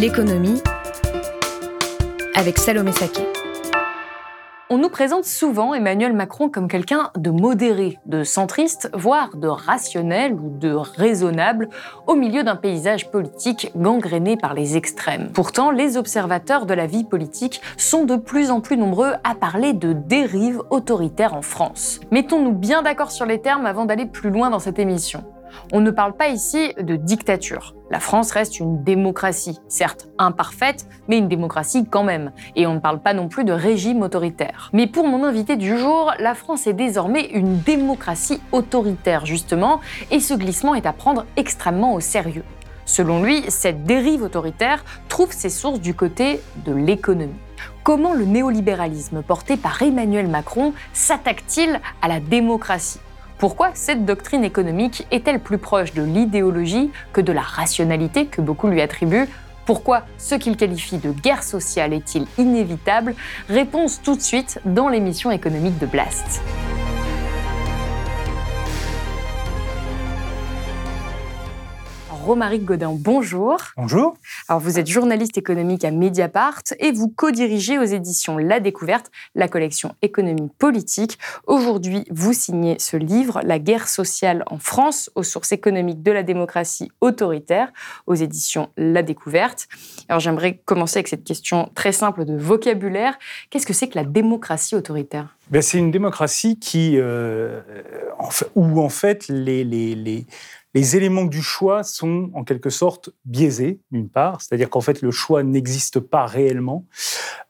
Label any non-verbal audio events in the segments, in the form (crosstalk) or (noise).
L'économie avec Salomé Saké. On nous présente souvent Emmanuel Macron comme quelqu'un de modéré, de centriste, voire de rationnel ou de raisonnable au milieu d'un paysage politique gangréné par les extrêmes. Pourtant, les observateurs de la vie politique sont de plus en plus nombreux à parler de dérive autoritaire en France. Mettons-nous bien d'accord sur les termes avant d'aller plus loin dans cette émission. On ne parle pas ici de dictature. La France reste une démocratie, certes imparfaite, mais une démocratie quand même. Et on ne parle pas non plus de régime autoritaire. Mais pour mon invité du jour, la France est désormais une démocratie autoritaire, justement, et ce glissement est à prendre extrêmement au sérieux. Selon lui, cette dérive autoritaire trouve ses sources du côté de l'économie. Comment le néolibéralisme porté par Emmanuel Macron s'attaque-t-il à la démocratie? Pourquoi cette doctrine économique est-elle plus proche de l'idéologie que de la rationalité que beaucoup lui attribuent? Pourquoi ce qu'il qualifie de guerre sociale est-il inévitable? Réponse tout de suite dans l'émission économique de Blast. Romaric Godin, bonjour. Bonjour. Alors, vous êtes journaliste économique à Mediapart et vous co-dirigez aux éditions La Découverte la collection Économie politique. Aujourd'hui, vous signez ce livre, La guerre sociale en France, aux sources économiques de la démocratie autoritaire, aux éditions La Découverte. Alors, j'aimerais commencer avec cette question très simple de vocabulaire. Qu'est-ce que c'est que la démocratie autoritaire? Ben, C'est une démocratie qui, euh, en fait, où en fait les, les, les les éléments du choix sont en quelque sorte biaisés, d'une part, c'est-à-dire qu'en fait le choix n'existe pas réellement.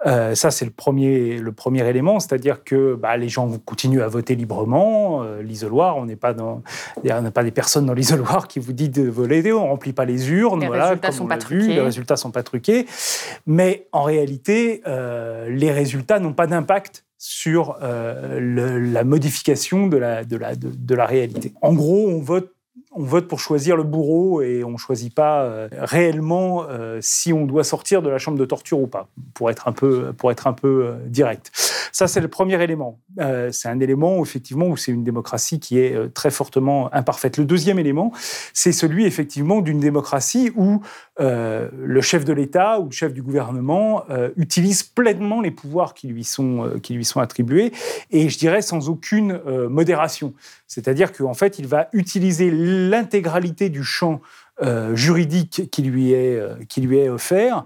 Euh, ça, c'est le premier, le premier élément, c'est-à-dire que bah, les gens continuent à voter librement. Euh, l'isoloir, on n'est pas dans, il n'y a pas des personnes dans l'isoloir qui vous disent de voler, on remplit pas les urnes, les voilà, résultats comme sont on pas vu, truqués. les résultats sont pas truqués. Mais en réalité, euh, les résultats n'ont pas d'impact sur le- la modification de la, de, la, de, de la réalité. En gros, on vote on vote pour choisir le bourreau et on ne choisit pas euh, réellement euh, si on doit sortir de la chambre de torture ou pas, pour être un peu, pour être un peu euh, direct. Ça, c'est le premier élément. C'est un élément, effectivement, où c'est une démocratie qui est très fortement imparfaite. Le deuxième élément, c'est celui, effectivement, d'une démocratie où euh, le chef de l'État ou le chef du gouvernement euh, utilise pleinement les pouvoirs qui lui sont, euh, qui lui sont attribués, et je dirais sans aucune modération. C'est-à-dire qu'en fait, il va utiliser l'intégralité du champ juridique qui lui est, qui lui est offert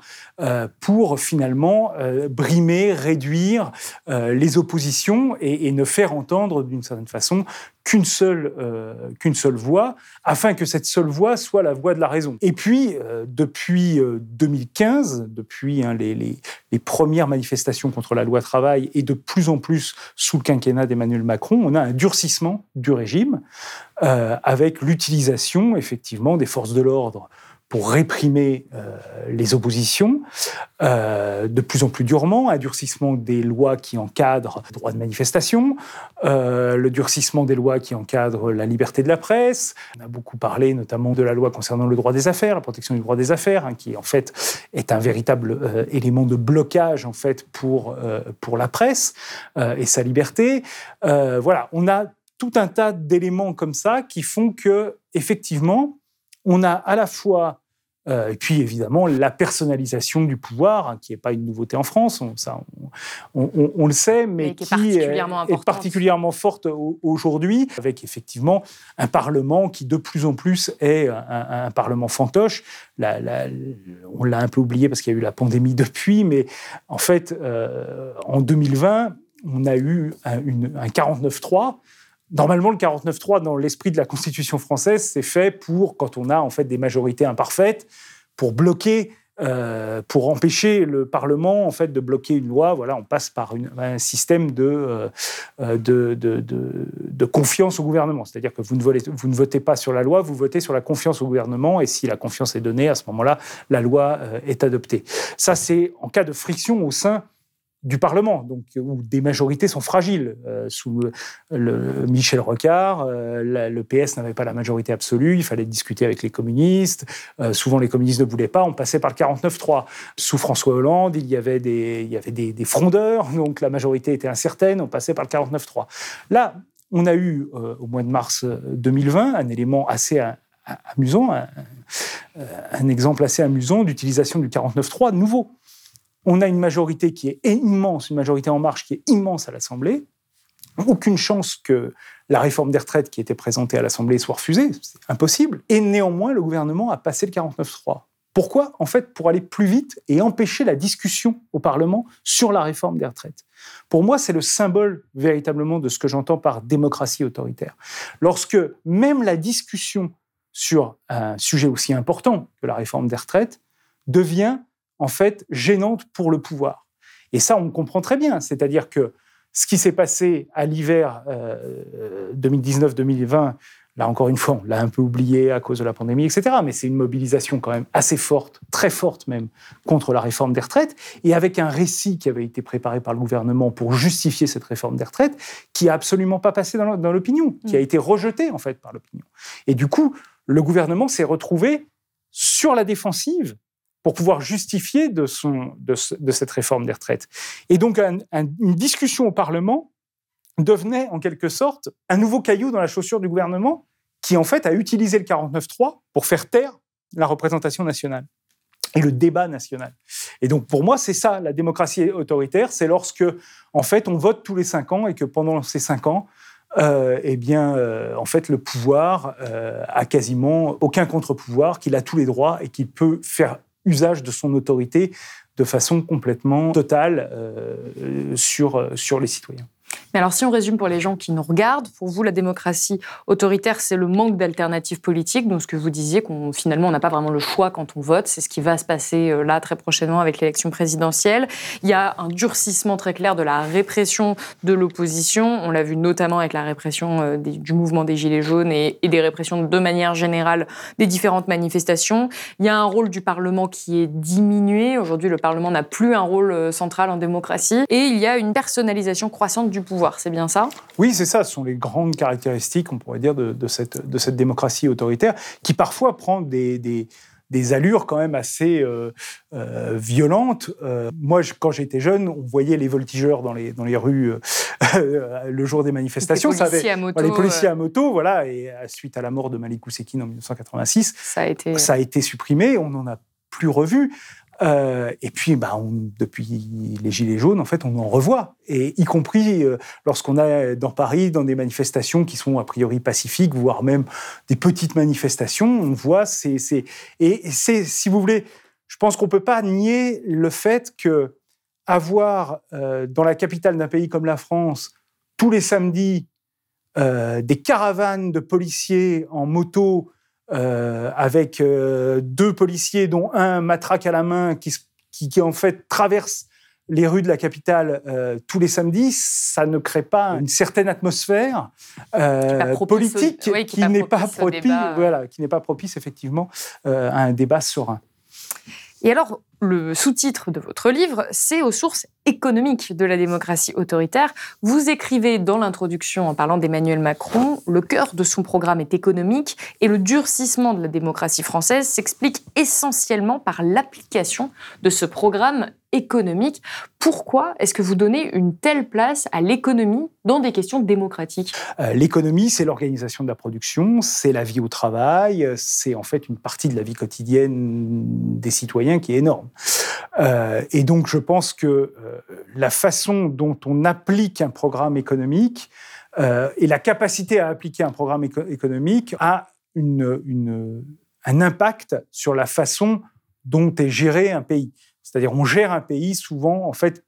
pour finalement brimer, réduire les oppositions et ne faire entendre d'une certaine façon qu'une seule, euh, seule voix, afin que cette seule voix soit la voix de la raison. Et puis, euh, depuis euh, 2015, depuis hein, les, les, premières manifestations contre la loi travail et de plus en plus sous le quinquennat d'Emmanuel Macron, on a un durcissement du régime euh, avec l'utilisation effectivement des forces de l'ordre pour réprimer euh, les oppositions euh, de plus en plus durement, un durcissement des lois qui encadrent le droit de manifestation, euh, le durcissement des lois qui encadrent la liberté de la presse. On a beaucoup parlé notamment de la loi concernant le droit des affaires, la protection du droit des affaires, hein, qui en fait est un véritable élément de blocage en fait pour, pour la presse et sa liberté. Voilà, on a tout un tas d'éléments comme ça qui font que effectivement, on a à la fois euh, et puis évidemment la personnalisation du pouvoir, hein, qui n'est pas une nouveauté en France, on, ça, on, on- on le sait, mais, Mais qui est particulièrement est importante. particulièrement forte au- aujourd'hui, avec effectivement un Parlement qui de plus en plus est un, un- un Parlement fantoche. La- la- on l'a un peu oublié parce qu'il y a eu la pandémie depuis, mais en fait, euh, en 2020, on a eu un, une- un 49-3 Normalement, le 49-3, dans l'esprit de la Constitution française, c'est fait pour, quand on a en fait des majorités imparfaites, pour bloquer euh, pour empêcher le Parlement en fait de bloquer une loi, voilà, on passe par un système de, euh, de, de, confiance au gouvernement. C'est-à-dire que vous ne, votez, vous ne votez pas sur la loi, vous votez sur la confiance au gouvernement, et si la confiance est donnée, à ce moment-là, la loi euh, est adoptée. Ça, c'est en cas de friction au sein du Parlement, donc où des majorités sont fragiles. Euh, sous Michel Rocard, euh, le PS n'avait pas la majorité absolue, il fallait discuter avec les communistes. Euh, souvent, les communistes ne voulaient pas, on passait par le 49-3. Sous François Hollande, il y avait, des, il y avait des, frondeurs, donc la majorité était incertaine, on passait par le 49-3. Là, on a eu, au mois de mars 2020, un élément assez amusant, un, un exemple assez amusant d'utilisation du 49-3 nouveau on a une majorité qui est immense, une majorité en marche qui est immense à l'Assemblée. Aucune chance que la réforme des retraites qui était présentée à l'Assemblée soit refusée, c'est impossible. Et néanmoins, le gouvernement a passé le 49-3. Pourquoi? En fait, pour aller plus vite et empêcher la discussion au Parlement sur la réforme des retraites. Pour moi, c'est le symbole véritablement de ce que j'entends par démocratie autoritaire. Lorsque même la discussion sur un sujet aussi important que la réforme des retraites devient en fait gênante pour le pouvoir. Et ça, on comprend très bien. C'est-à-dire que ce qui s'est passé à l'hiver 2019-2020, euh, là encore une fois, on l'a un peu oublié à cause de la pandémie, etc. Mais c'est une mobilisation quand même assez forte, très forte même, contre la réforme des retraites, et avec un récit qui avait été préparé par le gouvernement pour justifier cette réforme des retraites, qui a absolument pas passé dans l'opinion, qui a été rejeté en fait par l'opinion. Et du coup, le gouvernement s'est retrouvé sur la défensive pour pouvoir justifier de, son, de, cette réforme des retraites. Et donc, une discussion au Parlement devenait en quelque sorte un nouveau caillou dans la chaussure du gouvernement qui, en fait, a utilisé le 49-3 pour faire taire la représentation nationale et le débat national. Et donc, pour moi, c'est ça, la démocratie autoritaire, c'est lorsque, en fait, on vote tous les cinq ans et que pendant ces cinq ans, euh, eh bien, euh, en fait, le pouvoir euh, a quasiment aucun contre-pouvoir, qu'il a tous les droits et qu'il peut faire usage de son autorité de façon complètement totale euh, sur, sur les citoyens. Mais alors, si on résume pour les gens qui nous regardent, pour vous, la démocratie autoritaire, c'est le manque d'alternatives politiques. Donc, ce que vous disiez, qu'on finalement, on n'a pas vraiment le choix quand on vote. C'est ce qui va se passer euh, là très prochainement avec l'élection présidentielle. Il y a un durcissement très clair de la répression de l'opposition. On l'a vu notamment avec la répression euh, du mouvement des Gilets jaunes et, des répressions de manière générale des différentes manifestations. Il y a un rôle du Parlement qui est diminué. Aujourd'hui, le Parlement n'a plus un rôle euh, central en démocratie. Et il y a une personnalisation croissante du pouvoir c'est bien ça? Oui, c'est ça. Ce sont les grandes caractéristiques, on pourrait dire, de, cette, de cette démocratie autoritaire, qui parfois prend des, des, allures quand même assez euh, euh, violentes. Euh, moi, quand j'étais jeune, on voyait les voltigeurs dans les, dans les rues (laughs) le jour des manifestations. Les policiers à moto. Les policiers à moto, voilà. Et suite à la mort de Malik Oussekine en 1986, ça a été, ça a été supprimé. On n'en a plus revu. Euh, et puis, bah, depuis les Gilets jaunes, en fait, on en revoit. Et y compris euh, lorsqu'on a dans Paris, dans des manifestations qui sont a priori pacifiques, voire même des petites manifestations, on voit c'est, et c'est, si vous voulez, je pense qu'on peut pas nier le fait que avoir euh, dans la capitale d'un pays comme la France tous les samedis des caravanes de policiers en moto euh, avec euh, deux policiers, dont un matraque à la main, qui, qui, en fait traverse les rues de la capitale euh, tous les samedis, ça ne crée pas une certaine atmosphère politique qui, n'est pas, propice, voilà, qui n'est pas propice effectivement à un débat serein. Et alors, le sous-titre de votre livre, c'est aux sources économiques de la démocratie autoritaire. Vous écrivez dans l'introduction, en parlant d'Emmanuel Macron, le cœur de son programme est économique et le durcissement de la démocratie française s'explique essentiellement par l'application de ce programme économique. Pourquoi est-ce que vous donnez une telle place à l'économie dans des questions démocratiques? Euh, L'économie, c'est l'organisation de la production, c'est la vie au travail, c'est en fait une partie de la vie quotidienne des citoyens qui est énorme. Euh, et donc, je pense que euh, la façon dont on applique un programme économique et la capacité à appliquer un programme économique a un impact sur la façon dont est géré un pays. C'est-à-dire, on gère un pays souvent, en fait,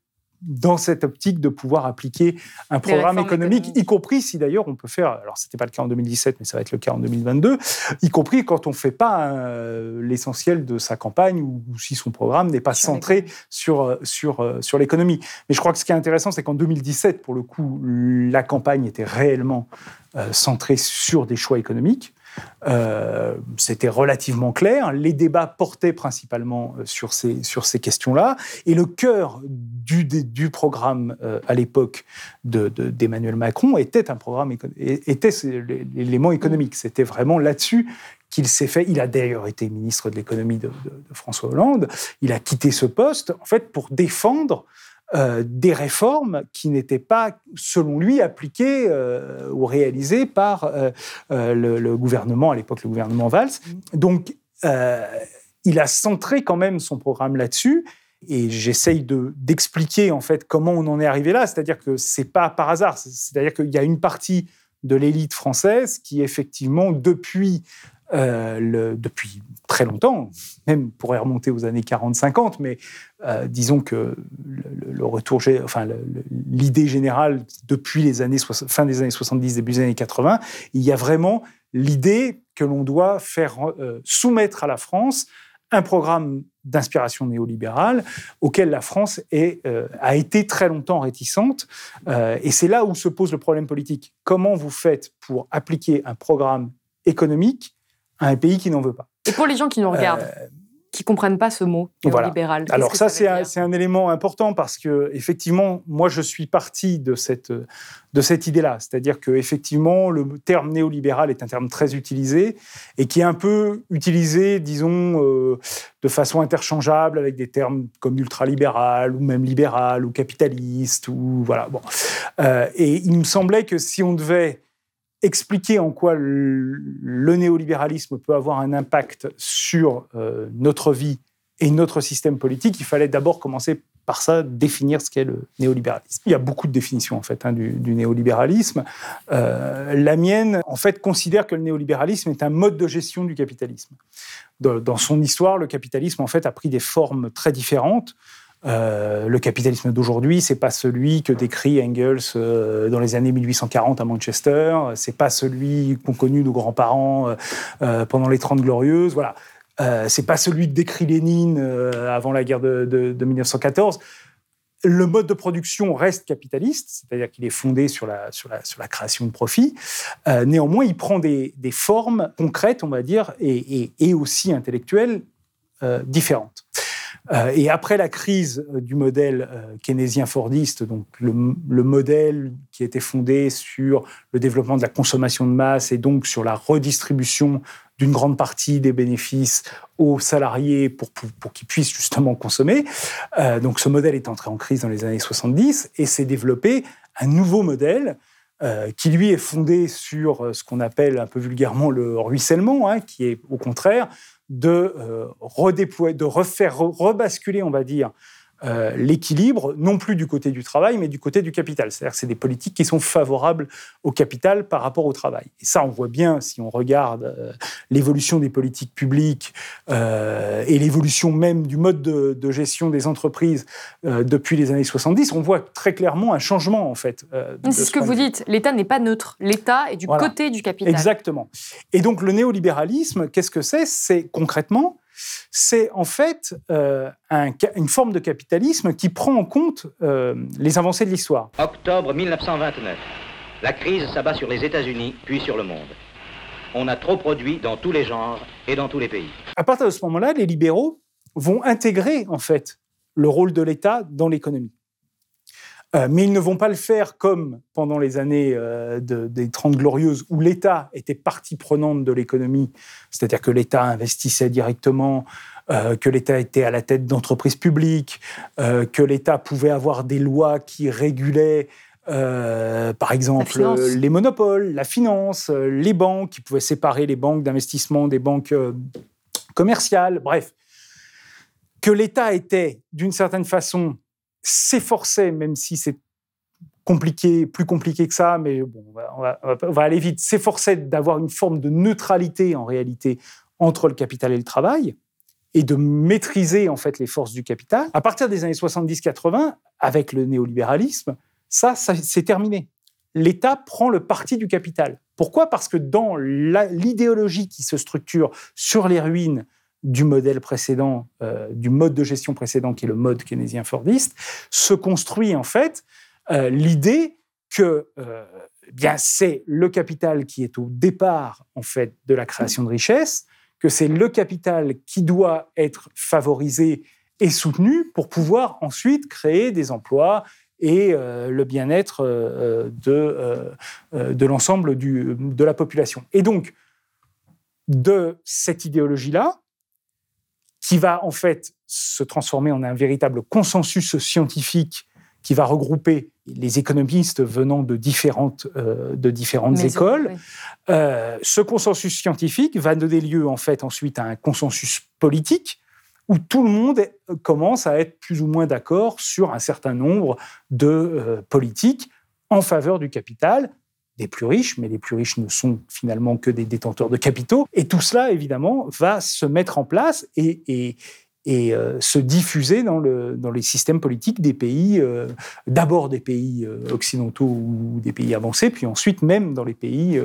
dans cette optique de pouvoir appliquer un programme économique, y compris si d'ailleurs on peut faire, alors c'était pas le cas en 2017, mais ça va être le cas en 2022, y compris quand on ne fait pas euh, l'essentiel de sa campagne ou, si son programme n'est pas centré sur, euh, sur, euh, sur l'économie. Mais je crois que ce qui est intéressant, c'est qu'en 2017, pour le coup, la campagne était réellement centrée sur des choix économiques. Euh, c'était relativement clair. Les débats portaient principalement euh, sur ces, sur ces questions-là. Et le cœur du, du programme euh, à l'époque d'Emmanuel Macron était un programme était l'élément économique. C'était vraiment là-dessus qu'il s'est fait. Il a d'ailleurs été ministre de l'économie de, de, François Hollande. Il a quitté ce poste en fait pour défendre euh, des réformes qui n'étaient pas, selon lui, appliquées euh, ou réalisées par euh, le, gouvernement, à l'époque le gouvernement Valls. Donc, il a centré quand même son programme là-dessus. Et j'essaye d'expliquer en fait comment on en est arrivé là. C'est-à-dire que c'est pas par hasard. C'est-à-dire qu'il y a une partie de l'élite française qui, effectivement, depuis euh, depuis très longtemps, même pourrait remonter aux années 40-50, mais euh, disons que l'idée générale depuis les années fin des années 70, début des années 80, il y a vraiment l'idée que l'on doit faire euh, soumettre à la France un programme d'inspiration néolibérale auquel la France a été très longtemps réticente. et c'est là où se pose le problème politique. Comment vous faites pour appliquer un programme économique à un pays qui n'en veut pas. Et pour les gens qui nous regardent, euh, qui comprennent pas ce mot néolibéral. Alors ça, c'est un, élément important parce que effectivement, moi, je suis parti de cette de cette idée-là, c'est-à-dire que effectivement, le terme néolibéral est un terme très utilisé et qui est un peu utilisé, disons, euh, de façon interchangeable avec des termes comme ultralibéral ou même libéral ou capitaliste ou voilà. Bon, euh, et il me semblait que si on devait expliquer en quoi le, néolibéralisme peut avoir un impact sur euh, notre vie et notre système politique, il fallait d'abord commencer par ça, définir ce qu'est le néolibéralisme. Il y a beaucoup de définitions en fait hein, du, néolibéralisme. Euh, la mienne, en fait, considère que le néolibéralisme est un mode de gestion du capitalisme. Dans, dans son histoire, le capitalisme en fait a pris des formes très différentes. Euh, le capitalisme d'aujourd'hui, c'est pas celui que décrit Engels euh, dans les années 1840 à Manchester, c'est pas celui qu'ont connu nos grands-parents euh, pendant les Trente Glorieuses, voilà. c'est pas celui que décrit Lénine avant la guerre de, 1914. Le mode de production reste capitaliste, c'est-à-dire qu'il est fondé sur la, création de profits. néanmoins, il prend des, formes concrètes, on va dire, et aussi intellectuelles différentes. Euh, et après la crise euh, du modèle euh, keynésien-fordiste, donc le, modèle qui était fondé sur le développement de la consommation de masse et donc sur la redistribution d'une grande partie des bénéfices aux salariés pour, qu'ils puissent justement consommer. donc ce modèle est entré en crise dans les années 70 et s'est développé un nouveau modèle qui lui est fondé sur ce qu'on appelle un peu vulgairement le ruissellement, hein, qui est au contraire de euh, redéployer, de refaire rebasculer, on va dire, euh, l'équilibre, non plus du côté du travail, mais du côté du capital. C'est-à-dire que c'est des politiques qui sont favorables au capital par rapport au travail. Et ça, on voit bien si on regarde euh, l'évolution des politiques publiques euh, et l'évolution même du mode de, gestion des entreprises depuis les années 70, on voit très clairement un changement, en fait. c'est ce que vous dites. L'État n'est pas neutre. L'État est du côté du capital. Exactement. Et donc, le néolibéralisme, qu'est-ce que c'est? C'est concrètement c'est en fait euh, une forme de capitalisme qui prend en compte euh, les avancées de l'histoire. Octobre 1929. La crise s'abat sur les États-Unis, puis sur le monde. On a trop produit dans tous les genres et dans tous les pays. À partir de ce moment-là, les libéraux vont intégrer en fait le rôle de l'État dans l'économie. Euh, mais ils ne vont pas le faire comme pendant les années euh, des Trente Glorieuses, où l'État était partie prenante de l'économie, c'est-à-dire que l'État investissait directement, euh, que l'État était à la tête d'entreprises publiques, que l'État pouvait avoir des lois qui régulaient par exemple, les monopoles, la finance, les banques, qui pouvaient séparer les banques d'investissement des banques commerciales, bref. Que l'État était, d'une certaine façon, s'efforçait, même si c'est compliqué, plus compliqué que ça, mais bon, on va, aller vite, s'efforçait d'avoir une forme de neutralité en réalité entre le capital et le travail. et de maîtriser en fait les forces du capital. À partir des années 70-80, avec le néolibéralisme, ça, ça c'est terminé. L'État prend le parti du capital. Pourquoi? Parce que dans l'idéologie qui se structure sur les ruines du modèle précédent, euh, du mode de gestion précédent, qui est le mode keynésien-fordiste, se construit en fait euh, l'idée que euh, bien c'est le capital qui est au départ en fait de la création de richesse, que c'est le capital qui doit être favorisé et soutenu pour pouvoir ensuite créer des emplois et le bien-être de, de l'ensemble de la population. Et donc, de cette idéologie-là, qui va en fait se transformer en un véritable consensus scientifique qui va regrouper les économistes venant de différentes, euh, de différentes écoles. Euh, ce consensus scientifique va donner lieu en fait ensuite à un consensus politique où tout le monde commence à être plus ou moins d'accord sur un certain nombre de euh, politiques en faveur du capital, des plus riches, mais les plus riches ne sont finalement que des détenteurs de capitaux. Et tout cela, évidemment, va se mettre en place et, euh, se diffuser dans, le, dans les systèmes politiques des pays, euh, d'abord des pays euh, occidentaux ou des pays avancés, puis ensuite même dans les pays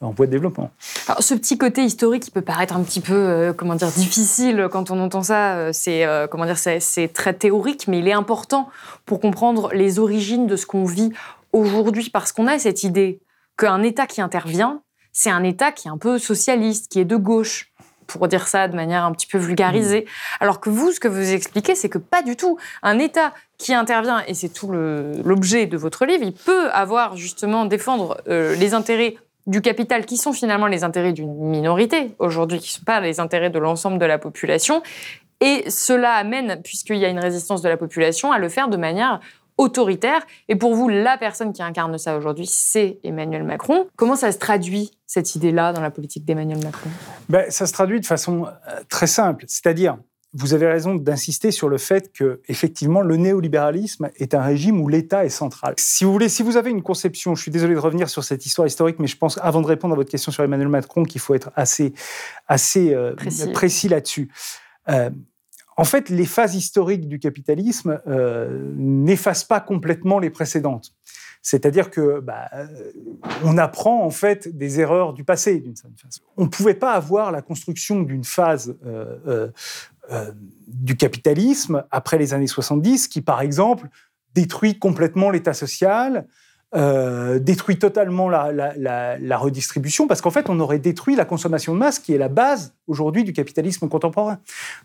en voie de développement. Alors, ce petit côté historique qui peut paraître un petit peu, comment dire, difficile quand on entend ça, c'est comment c'est très théorique, mais il est important pour comprendre les origines de ce qu'on vit aujourd'hui, parce qu'on a cette idée qu'un État qui intervient, c'est un État qui est un peu socialiste, qui est de gauche pour dire ça de manière un petit peu vulgarisée. Mm. Alors que vous, ce que vous expliquez, c'est que pas du tout. Un État qui intervient, et c'est tout l'objet de votre livre, il peut avoir justement défendre euh, les intérêts du capital qui sont finalement les intérêts d'une minorité aujourd'hui, qui ne sont pas les intérêts de l'ensemble de la population. Et cela amène, puisqu'il y a une résistance de la population, à le faire de manière autoritaire. Et pour vous, la personne qui incarne ça aujourd'hui, c'est Emmanuel Macron. Comment ça se traduit, cette idée-là, dans la politique d'Emmanuel Macron? Ben, Ça se traduit de façon euh, très simple. C'est-à-dire, vous avez raison d'insister sur le fait que, effectivement, le néolibéralisme est un régime où l'État est central. Si vous voulez, si vous avez une conception, je suis désolé de revenir sur cette histoire historique, mais je pense, avant de répondre à votre question sur Emmanuel Macron, qu'il faut être assez, assez euh, précis, là-dessus. Euh, en fait, les phases historiques du capitalisme euh, n'effacent pas complètement les précédentes. C'est-à-dire que bah, euh, on apprend en fait des erreurs du passé d'une certaine façon. On ne pouvait pas avoir la construction d'une phase euh, du capitalisme après les années 70 qui, par exemple, détruit complètement l'État social, euh, détruit totalement la, redistribution, parce qu'en fait, on aurait détruit la consommation de masse, qui est la base aujourd'hui du capitalisme contemporain.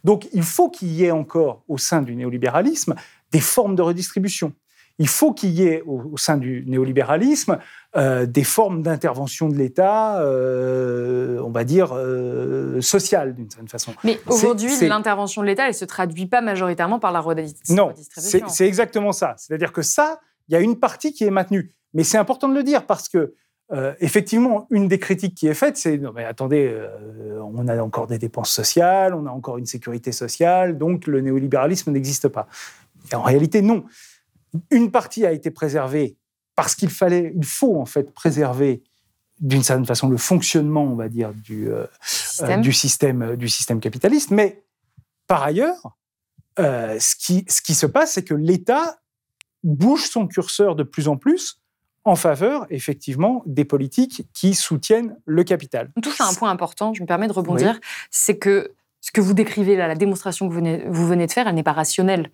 Donc, il faut qu'il y ait encore au sein du néolibéralisme des formes de redistribution. Il faut qu'il y ait au, sein du néolibéralisme euh, des formes d'intervention de l'État, euh, on va dire, sociale d'une certaine façon. Mais aujourd'hui, l'intervention de l'État, elle ne se traduit pas majoritairement par la redistribution. Non, c'est exactement ça. C'est-à-dire que ça, il y a une partie qui est maintenue. Mais c'est important de le dire parce que, euh, effectivement, une des critiques qui est faite, c'est non, mais attendez, euh, on a encore des dépenses sociales, on a encore une sécurité sociale, donc le néolibéralisme n'existe pas. Et en réalité, non. Une partie a été préservée parce qu'il fallait, il faut en fait préserver d'une certaine façon le fonctionnement, on va dire, du, euh, système. du, système, du système capitaliste. Mais par ailleurs, ce, qui, ce qui se passe, c'est que l'État bouge son curseur de plus en plus en faveur, effectivement, des politiques qui soutiennent le capital. On touche à un point important, je me permets de rebondir, c'est que ce que vous décrivez là, la démonstration que vous venez, vous venez de faire, elle n'est pas rationnelle.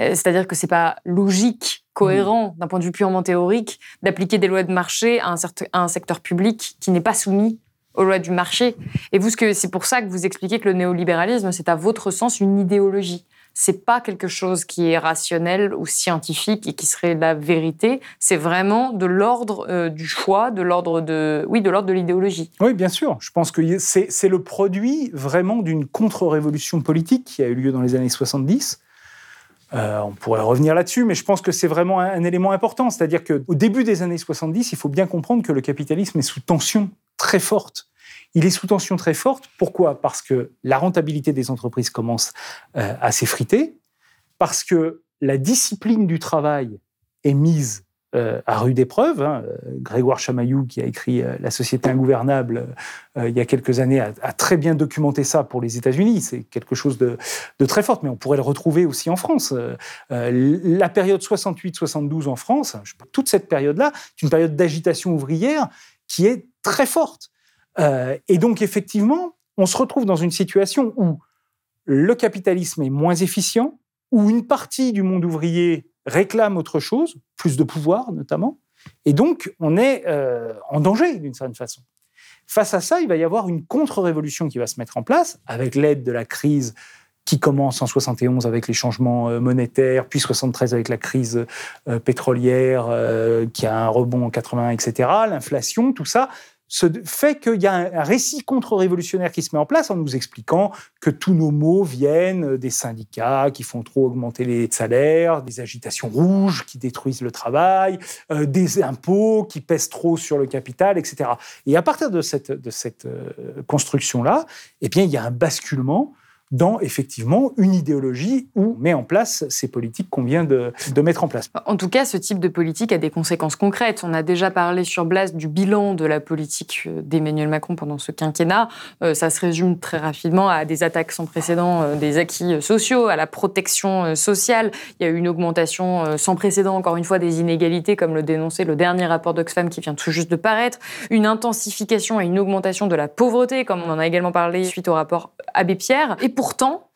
Euh, c'est-à-dire que c'est pas logique, cohérent, mm. d'un point de vue purement théorique, d'appliquer des lois de marché à un, à un secteur public qui n'est pas soumis aux lois du marché. Et vous, c'est pour ça que vous expliquez que le néolibéralisme, c'est à votre sens une idéologie c'est pas quelque chose qui est rationnel ou scientifique et qui serait la vérité. C'est vraiment de l'ordre euh, du choix, de l'ordre de, oui, de l'ordre de l'idéologie. Oui, bien sûr. Je pense que c'est le produit vraiment d'une contre-révolution politique qui a eu lieu dans les années 70. Euh, on pourrait revenir là-dessus, mais je pense que c'est vraiment un, un, élément important. C'est-à-dire qu'au début des années 70, il faut bien comprendre que le capitalisme est sous tension très forte il est sous tension très forte. Pourquoi? Parce que la rentabilité des entreprises commence euh, à s'effriter, parce que la discipline du travail est mise euh, à rude épreuve. Hein. Grégoire Chamaillou, qui a écrit La société ingouvernable il y a quelques années, a, très bien documenté ça pour les États-Unis. C'est quelque chose de, très fort, mais on pourrait le retrouver aussi en France. la période 68-72 en France, toute cette période-là, c'est une période d'agitation ouvrière qui est très forte. Et donc, effectivement, on se retrouve dans une situation où le capitalisme est moins efficient, où une partie du monde ouvrier réclame autre chose, plus de pouvoir notamment, et donc on est euh, en danger d'une certaine façon. Face à ça, il va y avoir une contre-révolution qui va se mettre en place avec l'aide de la crise qui commence en 71 avec les changements euh, monétaires, puis 73 avec la crise euh, pétrolière, qui a un rebond en 80, etc., l'inflation, tout ça ce fait qu'il y a un récit contre-révolutionnaire qui se met en place en nous expliquant que tous nos maux viennent des syndicats qui font trop augmenter les salaires, des agitations rouges qui détruisent le travail, euh, des impôts qui pèsent trop sur le capital, etc. Et à partir de cette, euh, construction-là, eh bien, il y a un basculement dans effectivement une idéologie où met en place ces politiques qu'on vient de, mettre en place. En tout cas, ce type de politique a des conséquences concrètes. On a déjà parlé sur Blas du bilan de la politique euh, d'Emmanuel Macron pendant ce quinquennat. Euh, ça se résume très rapidement à des attaques sans précédent euh, des acquis sociaux, à la protection sociale. Il y a eu une augmentation sans précédent, encore une fois, des inégalités, comme le dénonçait le dernier rapport d'Oxfam qui vient tout juste de paraître. Une intensification et une augmentation de la pauvreté, comme on en a également parlé suite au rapport Abbé Pierre. Pourtant,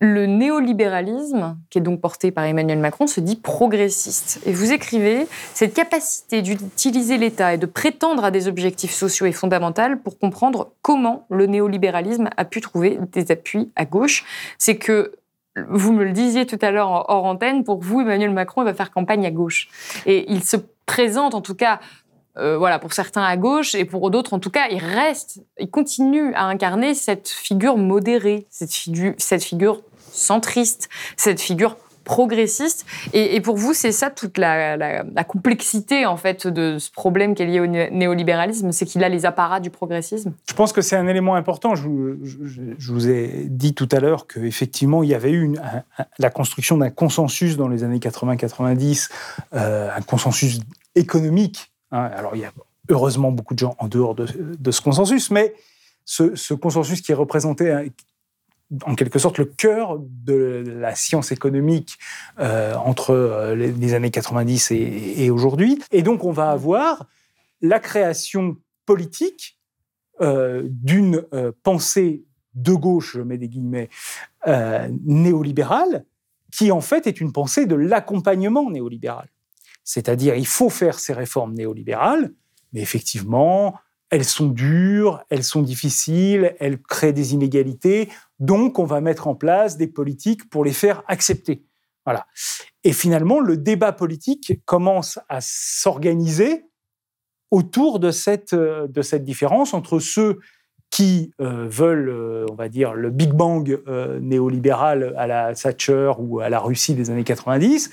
le néolibéralisme, qui est donc porté par Emmanuel Macron, se dit progressiste. Et vous écrivez, cette capacité d'utiliser l'État et de prétendre à des objectifs sociaux est fondamentale pour comprendre comment le néolibéralisme a pu trouver des appuis à gauche. C'est que vous me le disiez tout à l'heure hors antenne, pour vous, Emmanuel Macron il va faire campagne à gauche. Et il se présente, en tout cas, euh, voilà, pour certains à gauche et pour d'autres, en tout cas, il reste, il continue à incarner cette figure modérée, cette figure, centriste, cette figure progressiste. Et, pour vous, c'est ça toute la, complexité en fait de ce problème qui est lié au néolibéralisme, c'est qu'il a les apparats du progressisme? Je pense que c'est un élément important. Je, vous ai dit tout à l'heure qu'effectivement, il y avait eu la construction d'un consensus dans les années 80-90, euh, un consensus économique alors, il y a heureusement beaucoup de gens en dehors de, ce consensus, mais ce, consensus qui est représenté hein, en quelque sorte le cœur de la science économique euh, entre euh, les, années 90 et, aujourd'hui. Et donc, on va avoir la création politique euh, d'une pensée de gauche, je mets des guillemets, néolibérale, qui en fait est une pensée de l'accompagnement néolibéral. C'est-à-dire, il faut faire ces réformes néolibérales, mais effectivement, elles sont dures, elles sont difficiles, elles créent des inégalités, donc on va mettre en place des politiques pour les faire accepter. Voilà. Et finalement, le débat politique commence à s'organiser autour de cette, différence entre ceux qui euh, veulent, euh, on va dire, le Big Bang euh, néolibéral à la Thatcher ou à la Russie des années 90,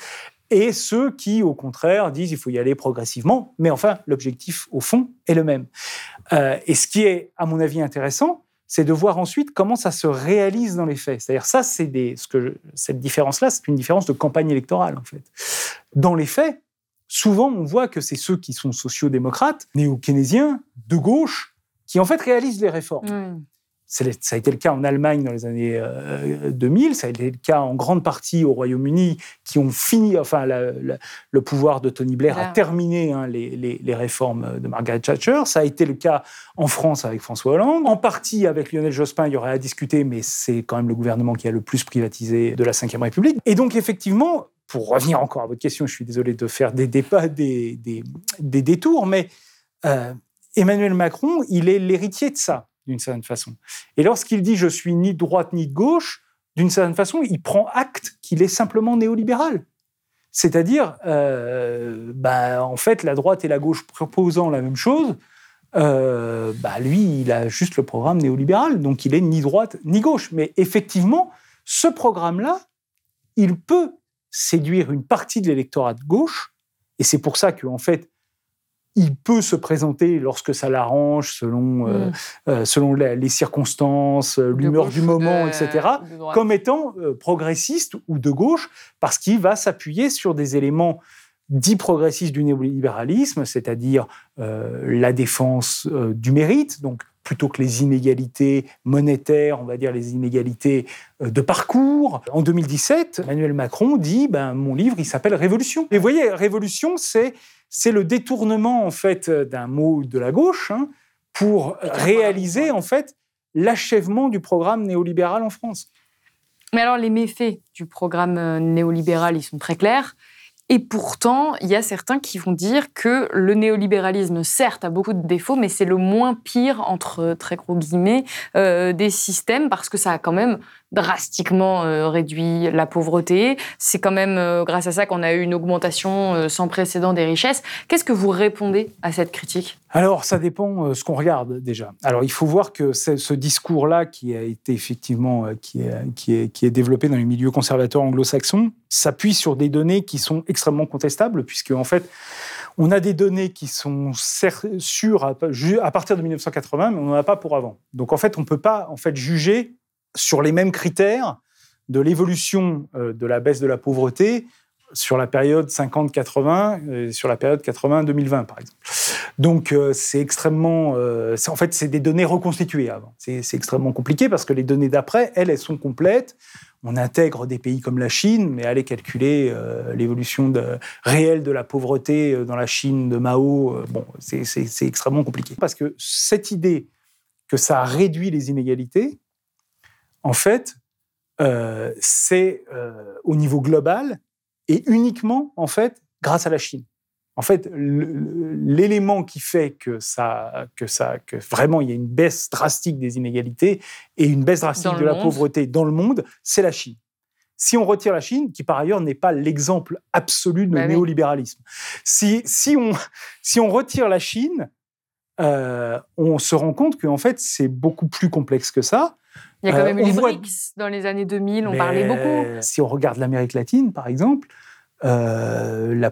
et ceux qui, au contraire, disent qu'il faut y aller progressivement. Mais enfin, l'objectif, au fond, est le même. Euh, et ce qui est, à mon avis, intéressant, c'est de voir ensuite comment ça se réalise dans les faits. C'est-à-dire, ça, c'est ce que cette différence-là, c'est une différence de campagne électorale, en fait. Dans les faits, souvent, on voit que c'est ceux qui sont sociaux-démocrates, néo-keynésiens, de gauche, qui en fait réalisent les réformes. Ça a été le cas en Allemagne dans les années 2000, euh, ça a été le cas en grande partie au Royaume-Uni, qui ont fini, enfin, le pouvoir de Tony Blair a terminé hein, les, réformes de Margaret Thatcher. Ça a été le cas en France avec François Hollande. En partie avec Lionel Jospin, il y aurait à discuter, mais c'est quand même le gouvernement qui a le plus privatisé de la Ve République. Et donc, effectivement, pour revenir encore à votre question, je suis désolé de faire des, débats, des, des, détours, mais euh, Emmanuel Macron, il est l'héritier de ça d'une certaine façon. Et lorsqu'il dit je suis ni de droite ni de gauche, d'une certaine façon, il prend acte qu'il est simplement néolibéral. C'est-à-dire, euh, bah, en fait, la droite et la gauche proposant la même chose, euh, bah, lui, il a juste le programme néolibéral, donc il est ni droite ni gauche. Mais effectivement, ce programme-là, il peut séduire une partie de l'électorat de gauche, et c'est pour ça qu'en fait, il peut se présenter lorsque ça l'arrange, selon, euh, mm. euh, selon les circonstances, euh, l'humeur du moment, etc., comme étant progressiste ou de gauche, parce qu'il va s'appuyer sur des éléments dits progressistes du néolibéralisme, c'est-à-dire euh, la défense euh, du mérite, donc plutôt que les inégalités monétaires, on va dire les inégalités euh, de parcours. En 2017, Emmanuel Macron dit ben, mon livre, il s'appelle Révolution. Et vous voyez, Révolution, c'est c'est le détournement en fait d'un mot de la gauche hein, pour réaliser en fait l'achèvement du programme néolibéral en France. Mais alors les méfaits du programme néolibéral, ils sont très clairs. Et pourtant, il y a certains qui vont dire que le néolibéralisme, certes, a beaucoup de défauts, mais c'est le moins pire, entre très gros guillemets, euh, des systèmes, parce que ça a quand même drastiquement euh, réduit la pauvreté. C'est quand même euh, grâce à ça qu'on a eu une augmentation euh, sans précédent des richesses. Qu'est-ce que vous répondez à cette critique? Alors, ça dépend ce qu'on regarde déjà. Alors, il faut voir que ce discours-là, qui a été effectivement qui est, qui, est, qui est développé dans les milieux conservateurs anglo-saxons, s'appuie sur des données qui sont extrêmement contestables, puisque en fait, on a des données qui sont sûres à, partir de 1980, mais on n'en a pas pour avant. Donc en fait, on ne peut pas en fait juger sur les mêmes critères de l'évolution euh, de la baisse de la pauvreté sur la période 50-80, euh, sur la période 80-2020, par exemple. Donc, euh, c'est extrêmement. en fait, c'est des données reconstituées avant. C'est extrêmement compliqué parce que les données d'après, elles, elles sont complètes. On intègre des pays comme la Chine, mais aller calculer l'évolution réelle de la pauvreté dans la Chine de Mao, bon, c'est extrêmement compliqué. Parce que cette idée que ça réduit les inégalités, en fait, euh, c'est euh, au niveau global et uniquement, en fait, grâce à la Chine. En fait, l'élément qui fait que ça, que ça, que vraiment il y a une baisse drastique des inégalités et une baisse drastique de la pauvreté dans le monde, c'est la Chine. Si on retire la Chine, qui par ailleurs n'est pas l'exemple absolu de bah néolibéralisme, si, si, on, si on retire la Chine, euh, on se rend compte qu'en fait c'est beaucoup plus complexe que ça. Il y a quand même eu les BRICS dans les années 2000, on parlait beaucoup. Si on regarde l'Amérique latine, par exemple, euh, la,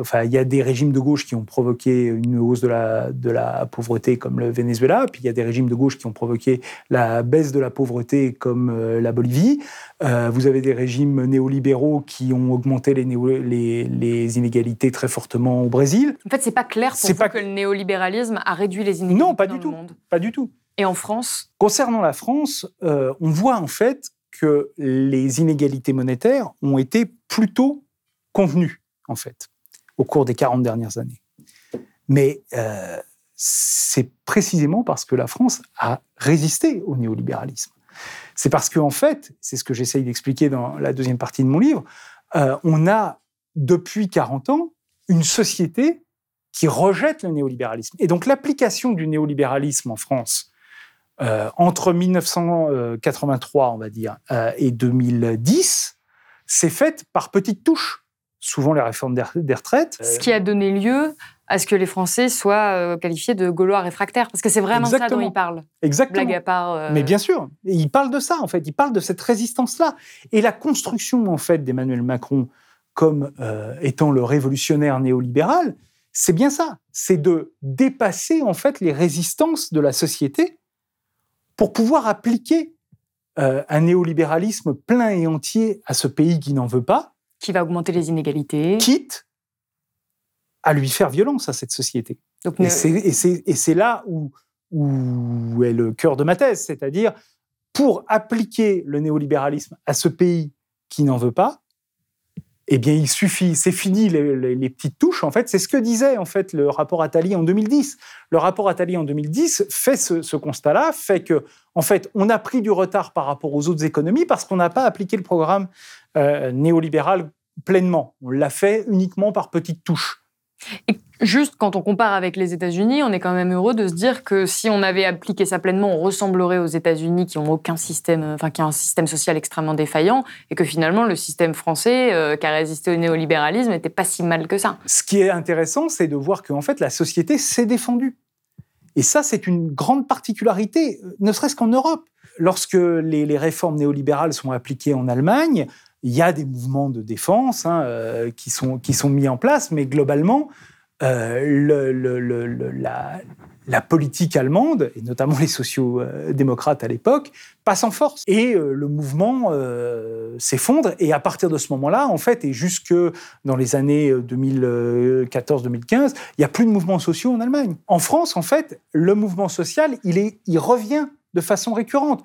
enfin, il y a des régimes de gauche qui ont provoqué une hausse de la, de la pauvreté comme le Venezuela, puis il y a des régimes de gauche qui ont provoqué la baisse de la pauvreté comme euh, la Bolivie. Euh, vous avez des régimes néolibéraux qui ont augmenté les, les, les, inégalités très fortement au Brésil. En fait, c'est pas clair pour vous pas... que le néolibéralisme a réduit les inégalités non, pas du tout, monde. Pas du tout. Et en France? Concernant la France, on voit en fait que les inégalités monétaires ont été plutôt convenues, en fait, au cours des 40 dernières années. Mais euh, c'est précisément parce que la France a résisté au néolibéralisme. C'est parce qu'en en fait, c'est ce que j'essaye d'expliquer dans la deuxième partie de mon livre, euh, on a depuis 40 ans une société qui rejette le néolibéralisme. Et donc l'application du néolibéralisme en France euh, entre 1983, on va dire, et 2010, c'est fait par petites touches, souvent les réformes des retraites. Ce qui a donné lieu à ce que les Français soient euh, qualifiés de Gaulois réfractaires, parce que c'est vraiment ça dont ils parlent. Exactement. Blague à part. Mais bien sûr, ils parlent de ça en fait, ils parlent de cette résistance-là et la construction en fait d'Emmanuel Macron comme étant le révolutionnaire néolibéral, c'est bien ça, c'est de dépasser en fait les résistances de la société pour pouvoir appliquer euh, un néolibéralisme plein et entier à ce pays qui n'en veut pas. Qui va augmenter les inégalités. Quitte à lui faire violence à cette société. et c'est là où, où est le cœur de ma thèse, c'est-à-dire pour appliquer le néolibéralisme à ce pays qui n'en veut pas, eh bien, il suffit, c'est fini les, petites touches. En fait, c'est ce que disait en fait le rapport Attali en 2010. Le rapport Attali en 2010 fait ce, constat-là, fait que en fait, on a pris du retard par rapport aux autres économies parce qu'on n'a pas appliqué le programme euh, néolibéral pleinement. On l'a fait uniquement par petites touches. Et juste quand on compare avec les États-Unis, on est quand même heureux de se dire que si on avait appliqué ça pleinement, on ressemblerait aux États-Unis qui ont aucun système, enfin qui un système social extrêmement défaillant, et que finalement le système français euh, qui a résisté au néolibéralisme n'était pas si mal que ça. Ce qui est intéressant, c'est de voir qu'en fait la société s'est défendue. Et ça, c'est une grande particularité, ne serait-ce qu'en Europe. Lorsque les, réformes néolibérales sont appliquées en Allemagne, il y a des mouvements de défense hein, euh, qui, sont, mis en place, mais globalement, le, la, politique allemande, et notamment les sociaux-démocrates à l'époque, passe en force. Et euh, le mouvement euh, s'effondre. Et à partir de ce moment-là, en fait, et jusque dans les années 2014-2015, il n'y a plus de mouvements sociaux en Allemagne. En France, en fait, le mouvement social, il revient de façon récurrente.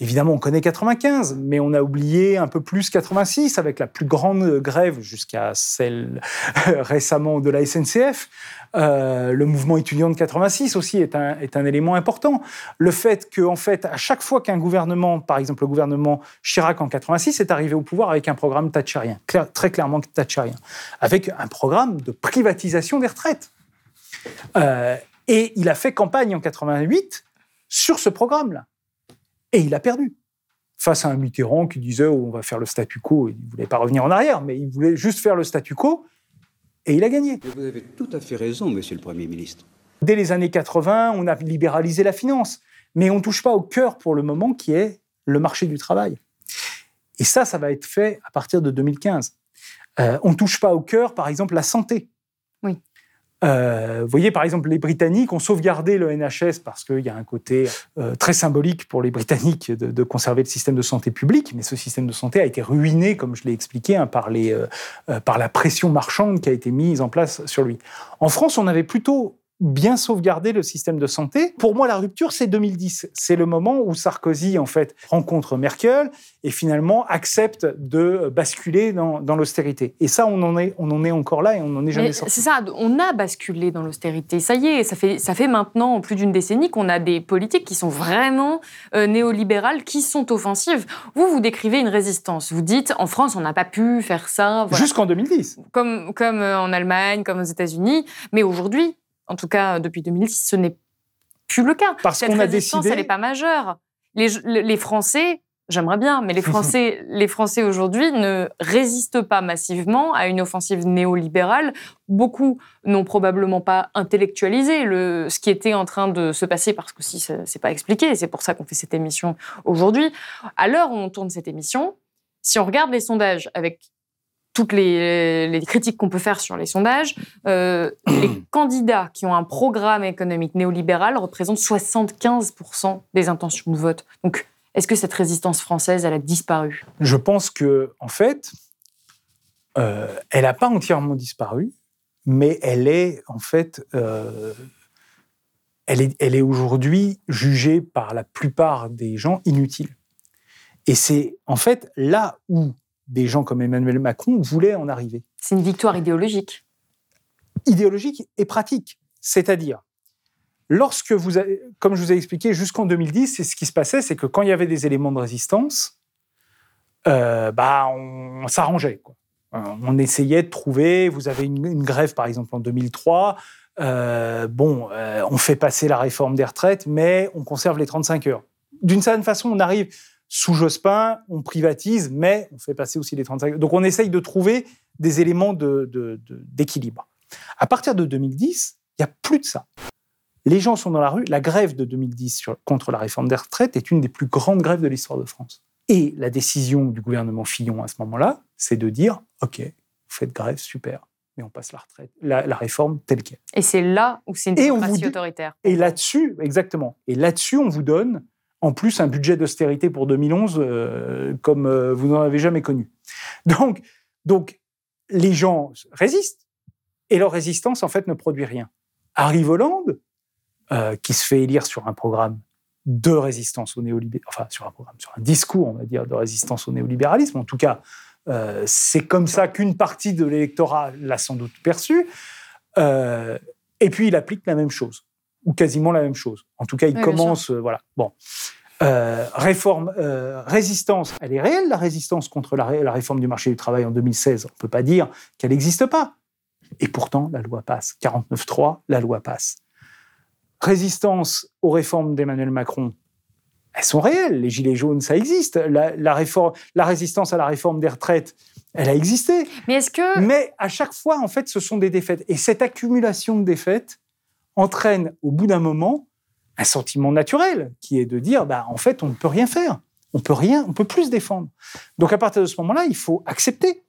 Évidemment, on connaît 95, mais on a oublié un peu plus 86 avec la plus grande grève jusqu'à celle récemment de la SNCF. Euh, le mouvement étudiant de 86 aussi est un, est un élément important. Le fait que, en fait, à chaque fois qu'un gouvernement, par exemple le gouvernement Chirac en 86, est arrivé au pouvoir avec un programme thatcherien, très clairement thatcherien, avec un programme de privatisation des retraites. Euh, et il a fait campagne en 88 sur ce programme-là. Et il a perdu. Face à un Mitterrand qui disait oh, on va faire le statu quo, il ne voulait pas revenir en arrière, mais il voulait juste faire le statu quo, et il a gagné. vous avez tout à fait raison, monsieur le Premier ministre. Dès les années 80, on a libéralisé la finance, mais on ne touche pas au cœur pour le moment qui est le marché du travail. Et ça, ça va être fait à partir de 2015. Euh, on ne touche pas au cœur, par exemple, la santé. Euh, vous voyez, par exemple, les Britanniques ont sauvegardé le NHS parce qu'il y a un côté euh, très symbolique pour les Britanniques de, conserver le système de santé public, mais ce système de santé a été ruiné, comme je l'ai expliqué, hein, par, les, euh, par la pression marchande qui a été mise en place sur lui. En France, on avait plutôt bien sauvegarder le système de santé. Pour moi, la rupture, c'est 2010. C'est le moment où Sarkozy, en fait, rencontre Merkel et finalement accepte de basculer dans, l'austérité. Et ça, on en, est, on en est encore là et on n'en est jamais sorti. C'est ça, on a basculé dans l'austérité. Ça y est, ça fait, ça fait maintenant plus d'une décennie qu'on a des politiques qui sont vraiment euh, néolibérales, qui sont offensives. Vous, vous décrivez une résistance. Vous dites, en France, on n'a pas pu faire ça. Jusqu'en 2010. Comme, comme euh, en Allemagne, comme aux États-Unis. Mais aujourd'hui, en tout cas depuis 2010, ce n'est plus le cas. Parce qu'on a décidé. elle n'est pas majeure. Les, Français, j'aimerais bien, mais les (laughs) Français, les Français aujourd'hui ne résistent pas massivement à une offensive néolibérale. Beaucoup n'ont probablement pas intellectualisé le, ce qui était en train de se passer parce que si c'est pas expliqué, c'est pour ça qu'on fait cette émission aujourd'hui. À l'heure où on tourne cette émission, si on regarde les sondages avec toutes les, critiques qu'on peut faire sur les sondages, euh, les (clears throat) candidats qui ont un programme économique néolibéral représentent 75% des intentions de vote. Donc, est-ce que cette résistance française, elle a disparu? Je pense que, en fait, euh, elle n'a pas entièrement disparu, mais elle est, en fait, euh, elle est, elle est aujourd'hui jugée par la plupart des gens inutile. Et c'est, en fait, là où des gens comme Emmanuel Macron voulaient en arriver. C'est une victoire idéologique. Idéologique et pratique. C'est-à-dire, lorsque vous avez, comme je vous ai expliqué, jusqu'en 2010, c'est ce qui se passait, c'est que quand il y avait des éléments de résistance, euh, bah, on, s'arrangeait. Euh, on essayait de trouver, vous avez une, grève par exemple en 2003, euh, bon, on fait passer la réforme des retraites, mais on conserve les 35 heures. D'une certaine façon, on arrive sous Jospin, on privatise, mais on fait passer aussi les 35. Donc on essaye de trouver des éléments d'équilibre. De, à partir de 2010, il n'y a plus de ça. Les gens sont dans la rue. La grève de 2010 contre la réforme des retraites est une des plus grandes grèves de l'histoire de France. Et la décision du gouvernement Fillon à ce moment-là, c'est de dire OK, vous faites grève, super, mais on passe la retraite, la, réforme telle qu'elle. Et c'est là où c'est une démocratie autoritaire. Et là-dessus, exactement. Et là-dessus, on vous donne en plus un budget d'austérité pour 2011 euh, comme euh, vous n'en avez jamais connu. Donc, donc, les gens résistent et leur résistance, en fait, ne produit rien. Arrive Hollande, euh, qui se fait élire sur un programme de résistance au néolibéralisme, enfin, sur un programme, sur un discours, on va dire, de résistance au néolibéralisme. En tout cas, c'est comme ça qu'une partie de l'électorat l'a sans doute perçu. et puis, il applique la même chose ou quasiment la même chose. En tout cas, il commence, voilà. Bon. Euh, réforme, euh, résistance, elle est réelle, la résistance contre la, la, réforme du marché du travail en 2016. On ne peut pas dire qu'elle n'existe pas. Et pourtant, la loi passe. 49.3, la loi passe. Résistance aux réformes d'Emmanuel Macron, elles sont réelles. Les gilets jaunes, ça existe. La, la, réforme, la résistance à la réforme des retraites, elle a existé. Mais est-ce que... Mais à chaque fois, en fait, ce sont des défaites. Et cette accumulation de défaites, entraîne au bout d'un moment un sentiment naturel qui est de dire bah en fait on ne peut rien faire, on peut rien, on peut plus se défendre. Donc à partir de ce moment-là, il faut accepter.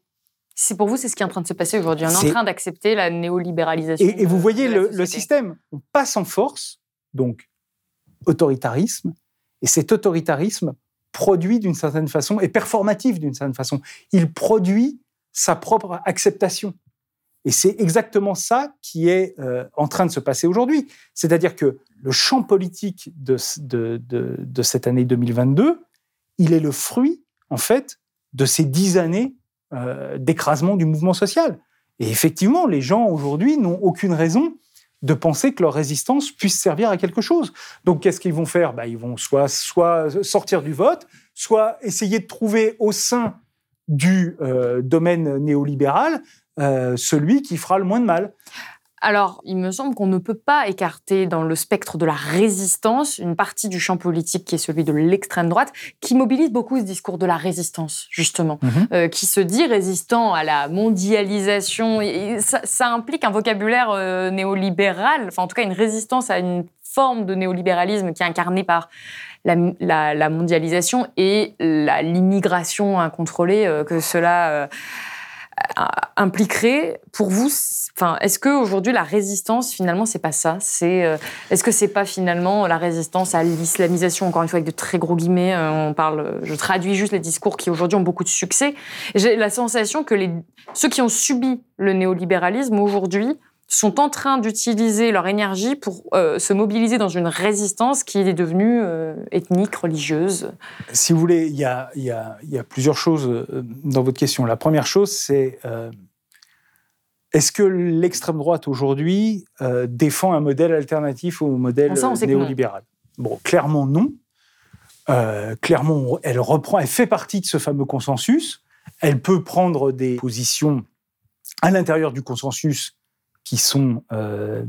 C'est pour vous, c'est ce qui est en train de se passer aujourd'hui. On est, en train d'accepter la néolibéralisation. Et, et vous voyez le, le système, on passe en force, donc autoritarisme, et cet autoritarisme produit d'une certaine façon, est performatif d'une certaine façon. Il produit sa propre acceptation. Et c'est exactement ça qui est euh, en train de se passer aujourd'hui. C'est-à-dire que le champ politique de, ce- de, de- de cette année 2022, il est le fruit, en fait, de ces dix années euh, d'écrasement du mouvement social. Et effectivement, les gens aujourd'hui n'ont aucune raison de penser que leur résistance puisse servir à quelque chose. Donc, qu'est-ce qu'ils vont faire? Bah, Ils vont soit, soit sortir du vote, soit essayer de trouver au sein du euh, domaine néolibéral euh, celui qui fera le moins de mal. Alors, il me semble qu'on ne peut pas écarter dans le spectre de la résistance une partie du champ politique qui est celui de l'extrême droite, qui mobilise beaucoup ce discours de la résistance, justement, Mhm. euh, qui se dit résistant à la mondialisation. Et ça, ça implique un vocabulaire euh, néolibéral, enfin en tout cas une résistance à une forme de néolibéralisme qui est incarnée par la, la- la mondialisation et l'immigration incontrôlée euh, que cela... euh, impliquerait pour vous enfin est-ce que aujourd'hui la résistance finalement c'est pas ça? C'est euh, est-ce que c'est pas finalement la résistance à l'islamisation? Encore une fois avec de très gros guillemets euh, on parle je traduis juste les discours qui aujourd'hui ont beaucoup de succès. J'ai la sensation que les ceux qui ont subi le néolibéralisme aujourd'hui sont en train d'utiliser leur énergie pour euh, se mobiliser dans une résistance qui est devenue euh, ethnique, religieuse. Si vous voulez, il y a, y y plusieurs choses euh, dans votre question. La première chose, c'est euh, est-ce que l'extrême droite aujourd'hui défend un modèle alternatif au modèle Ça, néolibéral? Bon, clairement non. Clairement, elle reprend, elle fait partie de ce fameux consensus. Elle peut prendre des positions à l'intérieur du consensus qui sont, euh,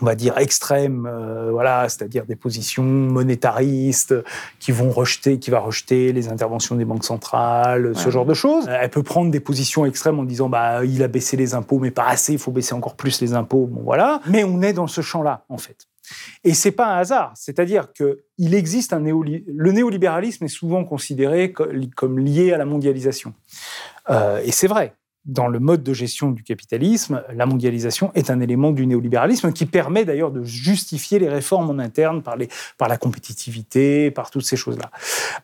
on va dire, extrêmes, euh, voilà, c'est-à-dire des positions monétaristes qui vont rejeter, qui va rejeter les interventions des banques centrales, ce genre de choses. Elle peut prendre des positions extrêmes en disant, bah, il a baissé les impôts, mais pas assez, il faut baisser encore plus les impôts. Bon, voilà. Mais on est dans ce champ-là, en fait. Et c'est pas un hasard. C'est-à-dire que il existe un néoli- le néolibéralisme est souvent considéré co- comme lié à la mondialisation. Euh, et c'est vrai. Dans le mode de gestion du capitalisme, la mondialisation est un élément du néolibéralisme qui permet d'ailleurs de justifier les réformes en interne par, les, par la compétitivité, par toutes ces choses-là.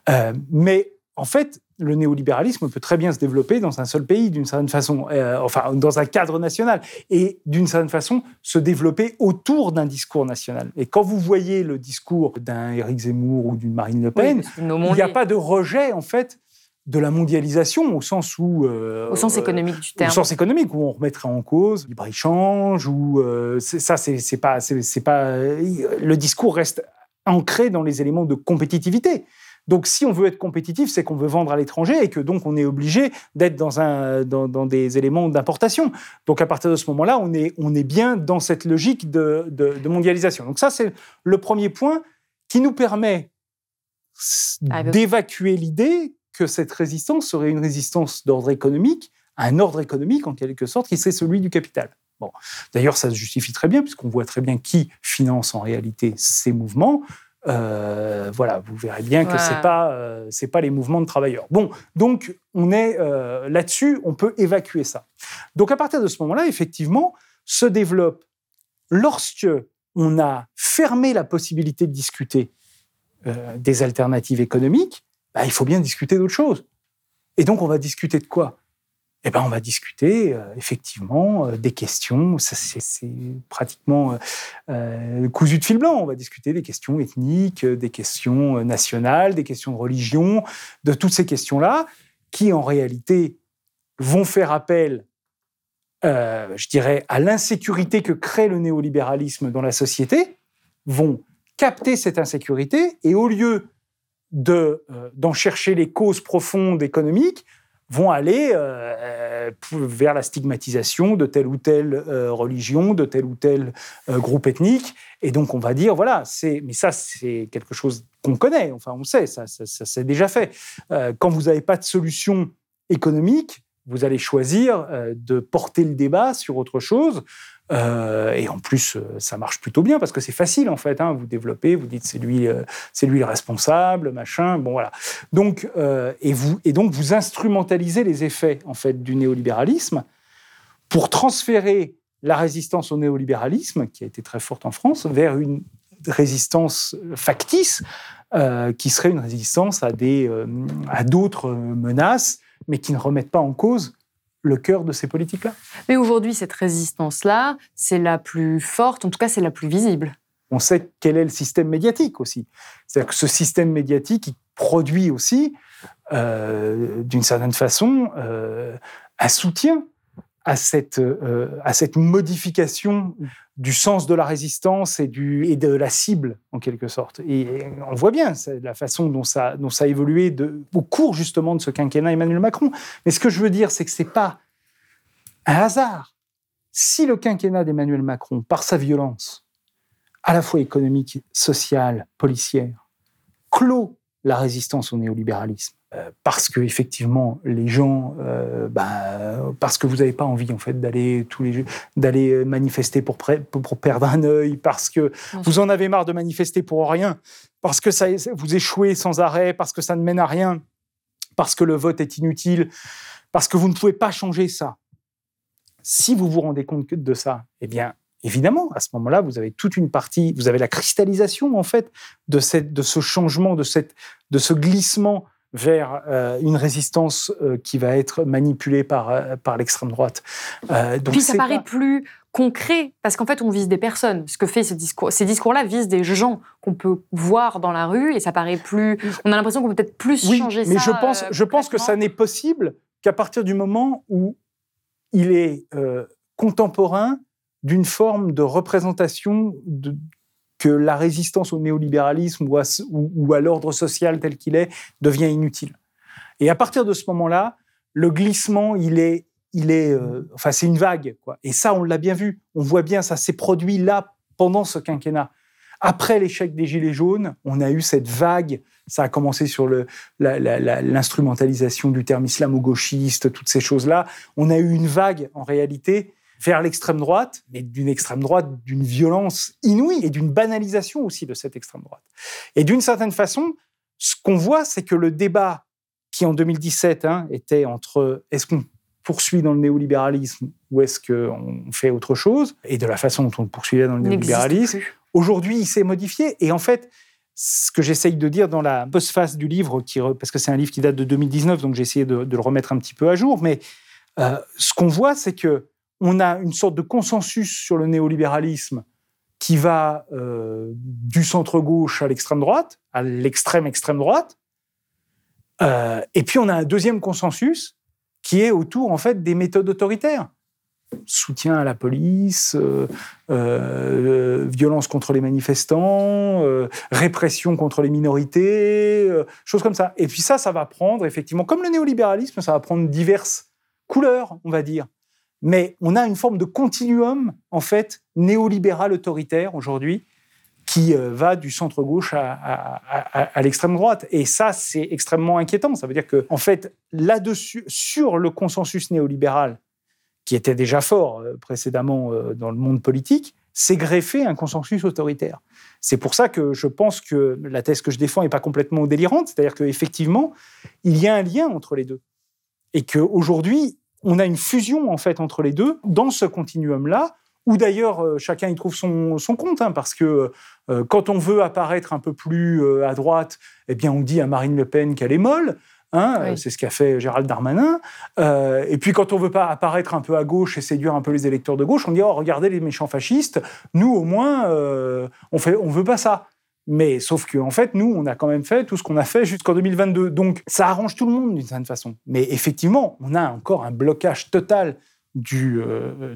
Euh, mais en fait, le néolibéralisme peut très bien se développer dans un seul pays, d'une certaine façon, euh, enfin, dans un cadre national, et d'une certaine façon, se développer autour d'un discours national. Et quand vous voyez le discours d'un Éric Zemmour ou d'une Marine Le Pen, Oui, il n'y a pas de rejet, en fait, de la mondialisation au sens où... euh, au sens euh, économique du au terme. sens économique, où on remettrait en cause le libre-échange, ou euh, ça, c'est pas, c'est pas, le discours reste ancré dans les éléments de compétitivité. Donc, si on veut être compétitif, c'est qu'on veut vendre à l'étranger et que donc on est obligé d'être dans, un, dans, dans des éléments d'importation. Donc, à partir de ce moment-là, on est, on est bien dans cette logique de, de, de mondialisation. Donc, ça, c'est le premier point qui nous permet Ah, d'évacuer l'idée que cette résistance serait une résistance d'ordre économique, un ordre économique en quelque sorte, qui serait celui du capital. Bon. D'ailleurs, ça se justifie très bien, puisqu'on voit très bien qui finance en réalité ces mouvements. Euh, voilà, vous verrez bien que Ouais. c'est pas euh, c'est pas les mouvements de travailleurs. Bon, donc on est euh, là-dessus, on peut évacuer ça. Donc à partir de ce moment-là, effectivement, se développe lorsque on a fermé la possibilité de discuter des alternatives économiques, bah, il faut bien discuter d'autres choses. Et donc, on va discuter de quoi? Eh ben, on va discuter euh, effectivement euh, des questions. C'est pratiquement euh, cousu de fil blanc. On va discuter des questions ethniques, des questions nationales, des questions de religion, de toutes ces questions-là, qui en réalité vont faire appel, je dirais, à l'insécurité que crée le néolibéralisme dans la société, vont capter cette insécurité et au lieu de, euh, d'en chercher les causes profondes économiques, vont aller euh, euh, vers la stigmatisation de telle ou telle religion, de tel ou tel groupe ethnique. Et donc, on va dire, voilà, c'est, mais ça, c'est quelque chose qu'on connaît, enfin, on sait, ça, ça, ça c'est déjà fait. Quand vous n'avez pas de solution économique, vous allez choisir de porter le débat sur autre chose. Euh, et en plus, euh, ça marche plutôt bien parce que c'est facile en fait. Hein. vous développez, vous dites c'est lui, euh, c'est lui le responsable, machin. Bon voilà. Donc et vous et donc vous instrumentalisez les effets en fait du néolibéralisme pour transférer la résistance au néolibéralisme, qui a été très forte en France, vers une résistance factice, qui serait une résistance à des à d'autres menaces, mais qui ne remettent pas en cause le cœur de ces politiques-là. Mais aujourd'hui, cette résistance-là, c'est la plus forte, en tout cas, c'est la plus visible. On sait quel est le système médiatique aussi. C'est-à-dire que ce système médiatique, il produit aussi, euh, d'une certaine façon, euh, un soutien à cette, euh, à cette modification du sens de la résistance et, du, et de la cible, en quelque sorte. Et on voit bien la façon dont ça, dont ça a évolué de, au cours justement de ce quinquennat Emmanuel Macron. Mais ce que je veux dire, c'est que ce n'est pas un hasard. Si le quinquennat d'Emmanuel Macron, par sa violence, à la fois économique, sociale, policière, clôt la résistance au néolibéralisme, parce que effectivement les gens, euh, bah, parce que vous n'avez pas envie en fait d'aller tous les d'aller manifester pour, pour, perdre un œil, parce que vous en avez marre de manifester pour rien, parce que ça vous échouez sans arrêt, parce que ça ne mène à rien, parce que le vote est inutile, parce que vous ne pouvez pas changer ça. Si vous vous rendez compte de ça, eh bien évidemment, à ce moment-là, vous avez toute une partie, vous avez la cristallisation en fait de, cette, de ce changement, de, cette, de ce glissement vers euh, une résistance euh, qui va être manipulée par, euh, par l'extrême droite. donc Puis ça paraît plus concret, parce qu'en fait, on vise des personnes. Ce que fait ce discours, ces discours-là visent des gens qu'on peut voir dans la rue, et ça paraît plus... On a l'impression qu'on peut peut-être plus oui, changer mais ça. Mais je pense, je pense que ça n'est possible qu'à partir du moment où il est contemporain d'une forme de représentation de, que la résistance au néolibéralisme ou à, l'ordre social tel qu'il est devient inutile. Et à partir de ce moment-là, le glissement, il est, il est, euh, enfin, c'est une vague. Et ça, on l'a bien vu. On voit bien, ça s'est produit là pendant ce quinquennat. Après l'échec des Gilets jaunes, on a eu cette vague. Ça a commencé sur l'instrumentalisation du terme islamo-gauchiste, toutes ces choses-là. On a eu une vague, en réalité, vers l'extrême droite, mais d'une extrême droite d'une violence inouïe et d'une banalisation aussi de cette extrême droite. Et d'une certaine façon, ce qu'on voit, c'est que le débat qui en 2017 hein, était entre est-ce qu'on poursuit dans le néolibéralisme ou est-ce qu'on fait autre chose, et de la façon dont on le poursuivait dans le néolibéralisme, aujourd'hui il s'est modifié. Et en fait, ce que j'essaye de dire dans la postface du livre, qui, parce que c'est un livre qui date de 2019, donc j'ai essayé de, le remettre un petit peu à jour, mais euh, ce qu'on voit, c'est que on a une sorte de consensus sur le néolibéralisme qui va euh, du centre-gauche à l'extrême droite, à l'extrême extrême droite. Euh, et puis on a un deuxième consensus qui est autour en fait des méthodes autoritaires. Soutien à la police, euh, violence contre les manifestants, répression contre les minorités, choses comme ça. Et puis ça, ça va prendre effectivement, comme le néolibéralisme, ça va prendre diverses couleurs, on va dire. Mais on a une forme de continuum, en fait, néolibéral autoritaire aujourd'hui, qui euh, va du centre-gauche à, l'extrême droite. Et ça, c'est extrêmement inquiétant. Ça veut dire que, en fait, là-dessus, sur le consensus néolibéral, qui était déjà fort euh, précédemment euh, dans le monde politique, s'est greffé un consensus autoritaire. C'est pour ça que je pense que la thèse que je défends n'est pas complètement délirante, c'est-à-dire qu'effectivement, il y a un lien entre les deux. Et qu'aujourd'hui, on a une fusion en fait entre les deux dans ce continuum-là, où d'ailleurs euh, chacun y trouve son, compte, hein, parce que euh, quand on veut apparaître un peu plus euh, à droite, eh bien on dit à Marine Le Pen qu'elle est molle. Hein, C'est ce qu'a fait Gérald Darmanin. et puis quand on veut pas apparaître un peu à gauche et séduire un peu les électeurs de gauche, on dit oh regardez les méchants fascistes. Nous au moins on fait on veut pas ça. Mais sauf qu'en en fait, nous, on a quand même fait tout ce qu'on a fait jusqu'en 2022. Donc, ça arrange tout le monde d'une certaine façon. Mais effectivement, on a encore un blocage total du, euh,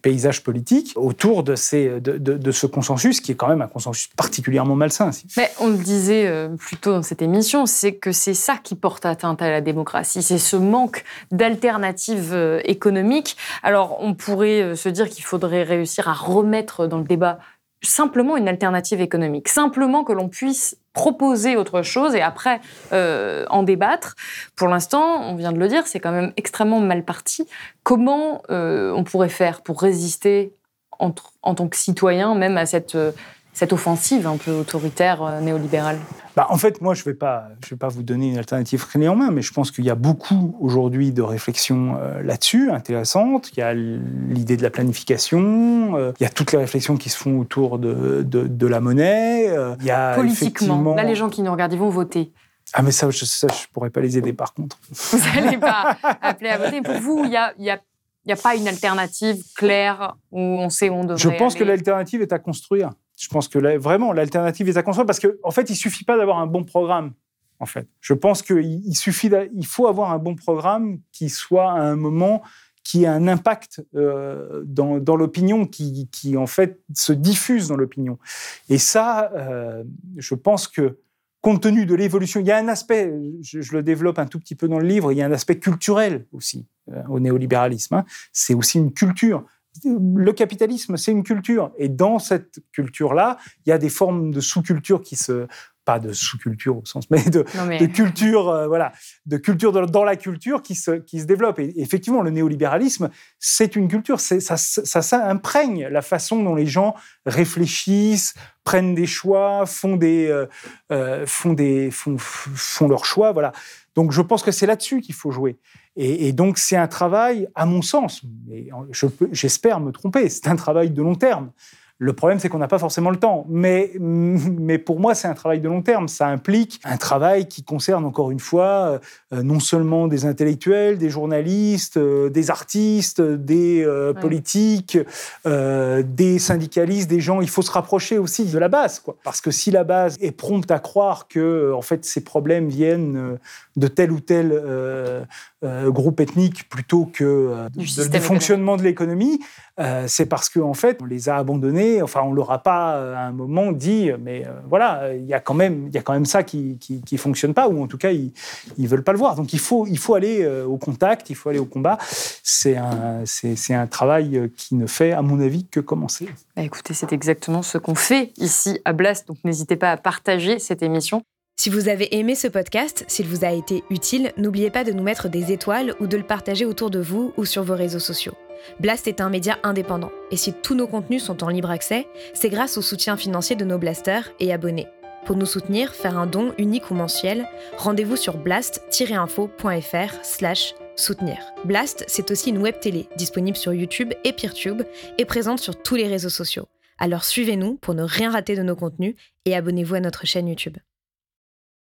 paysage politique autour de, ce consensus qui est quand même un consensus particulièrement malsain. Mais on le disait euh, plus tôt dans cette émission, c'est que c'est ça qui porte atteinte à la démocratie, c'est ce manque d'alternatives euh, économiques. Alors on pourrait se dire qu'il faudrait réussir à remettre dans le débat simplement une alternative économique, simplement que l'on puisse proposer autre chose et après euh, en débattre. Pour l'instant, on vient de le dire, c'est quand même extrêmement mal parti. Comment euh, on pourrait faire pour résister en, tant que citoyen, même à cette, euh, cette offensive un peu autoritaire euh, néolibérale bah, En fait, moi, je ne vais, pas, je vais pas vous donner une alternative clé en main, mais je pense qu'il y a beaucoup aujourd'hui de réflexions euh, là-dessus, intéressantes. Il y a l'idée de la planification, euh, il y a toutes les réflexions qui se font autour de, de, de la monnaie. il y a Politiquement, effectivement... là, les gens qui nous regardent, ils vont voter. Ah, mais ça, je ne pourrais pas les aider, par contre. (laughs) Vous n'allez pas appeler à voter. Pour vous, il y a, il y a il n'y a pas une alternative claire où on sait où on devrait Je pense aller. que l'alternative est à construire. Je pense que vraiment, l'alternative est à construire parce qu'en en fait, il suffit pas d'avoir un bon programme. En fait, je pense qu'il faut avoir un bon programme qui soit à un moment qui ait un impact euh, dans, l'opinion, qui, en fait se diffuse dans l'opinion. Et ça, euh, je pense que compte tenu de l'évolution, il y a un aspect, je, je le développe un tout petit peu dans le livre, il y a un aspect culturel aussi euh, au néolibéralisme. hein. C'est aussi une culture. Le capitalisme, c'est une culture. Et dans cette culture-là, il y a des formes de sous-culture qui se. Pas de sous-culture au sens, mais de, Non, mais- de culture, euh, voilà, de culture dans, dans la culture qui se, qui se développe. Et effectivement, le néolibéralisme, c'est une culture. Ça, ça imprègne la façon dont les gens réfléchissent, prennent des choix, font des, euh, euh, font des, font, font leurs choix, voilà. Donc, je pense que c'est là-dessus qu'il faut jouer. Et, et donc, c'est un travail, à mon sens, je j'espère me tromper, c'est un travail de long terme. Le problème, c'est qu'on n'a pas forcément le temps. Mais, mais pour moi, c'est un travail de long terme. Ça implique un travail qui concerne, encore une fois, euh, non seulement des intellectuels, des journalistes, euh, des artistes, des euh, Ouais. politiques, des syndicalistes, des gens. Il faut se rapprocher aussi de la base. Quoi. Parce que si la base est prompte à croire que en fait, ces problèmes viennent de tel ou tel euh, groupe ethnique plutôt que euh, Du de- du fonctionnement de l'économie, euh, c'est parce qu'en en fait, on les a abandonnés. Enfin, on leur a pas euh, à un moment dit, mais voilà, il y a quand même, y a quand même ça qui, qui fonctionne pas, ou en tout cas, ils, ils veulent pas le voir. Donc, il faut, il faut aller au contact, il faut aller au combat. C'est un, c'est, c'est un travail qui ne fait, à mon avis, que commencer. Bah, écoutez, c'est exactement ce qu'on fait ici à Blast, donc n'hésitez pas à partager cette émission. Si vous avez aimé ce podcast, s'il vous a été utile, n'oubliez pas de nous mettre des étoiles ou de le partager autour de vous ou sur vos réseaux sociaux. Blast est un média indépendant, et si tous nos contenus sont en libre accès, c'est grâce au soutien financier de nos blasters et abonnés. Pour nous soutenir, faire un don unique ou mensuel, rendez-vous sur blast-info.fr slash soutenir. Blast, c'est aussi une web télé, disponible sur YouTube et Peertube, et présente sur tous les réseaux sociaux. Alors suivez-nous pour ne rien rater de nos contenus et abonnez-vous à notre chaîne YouTube.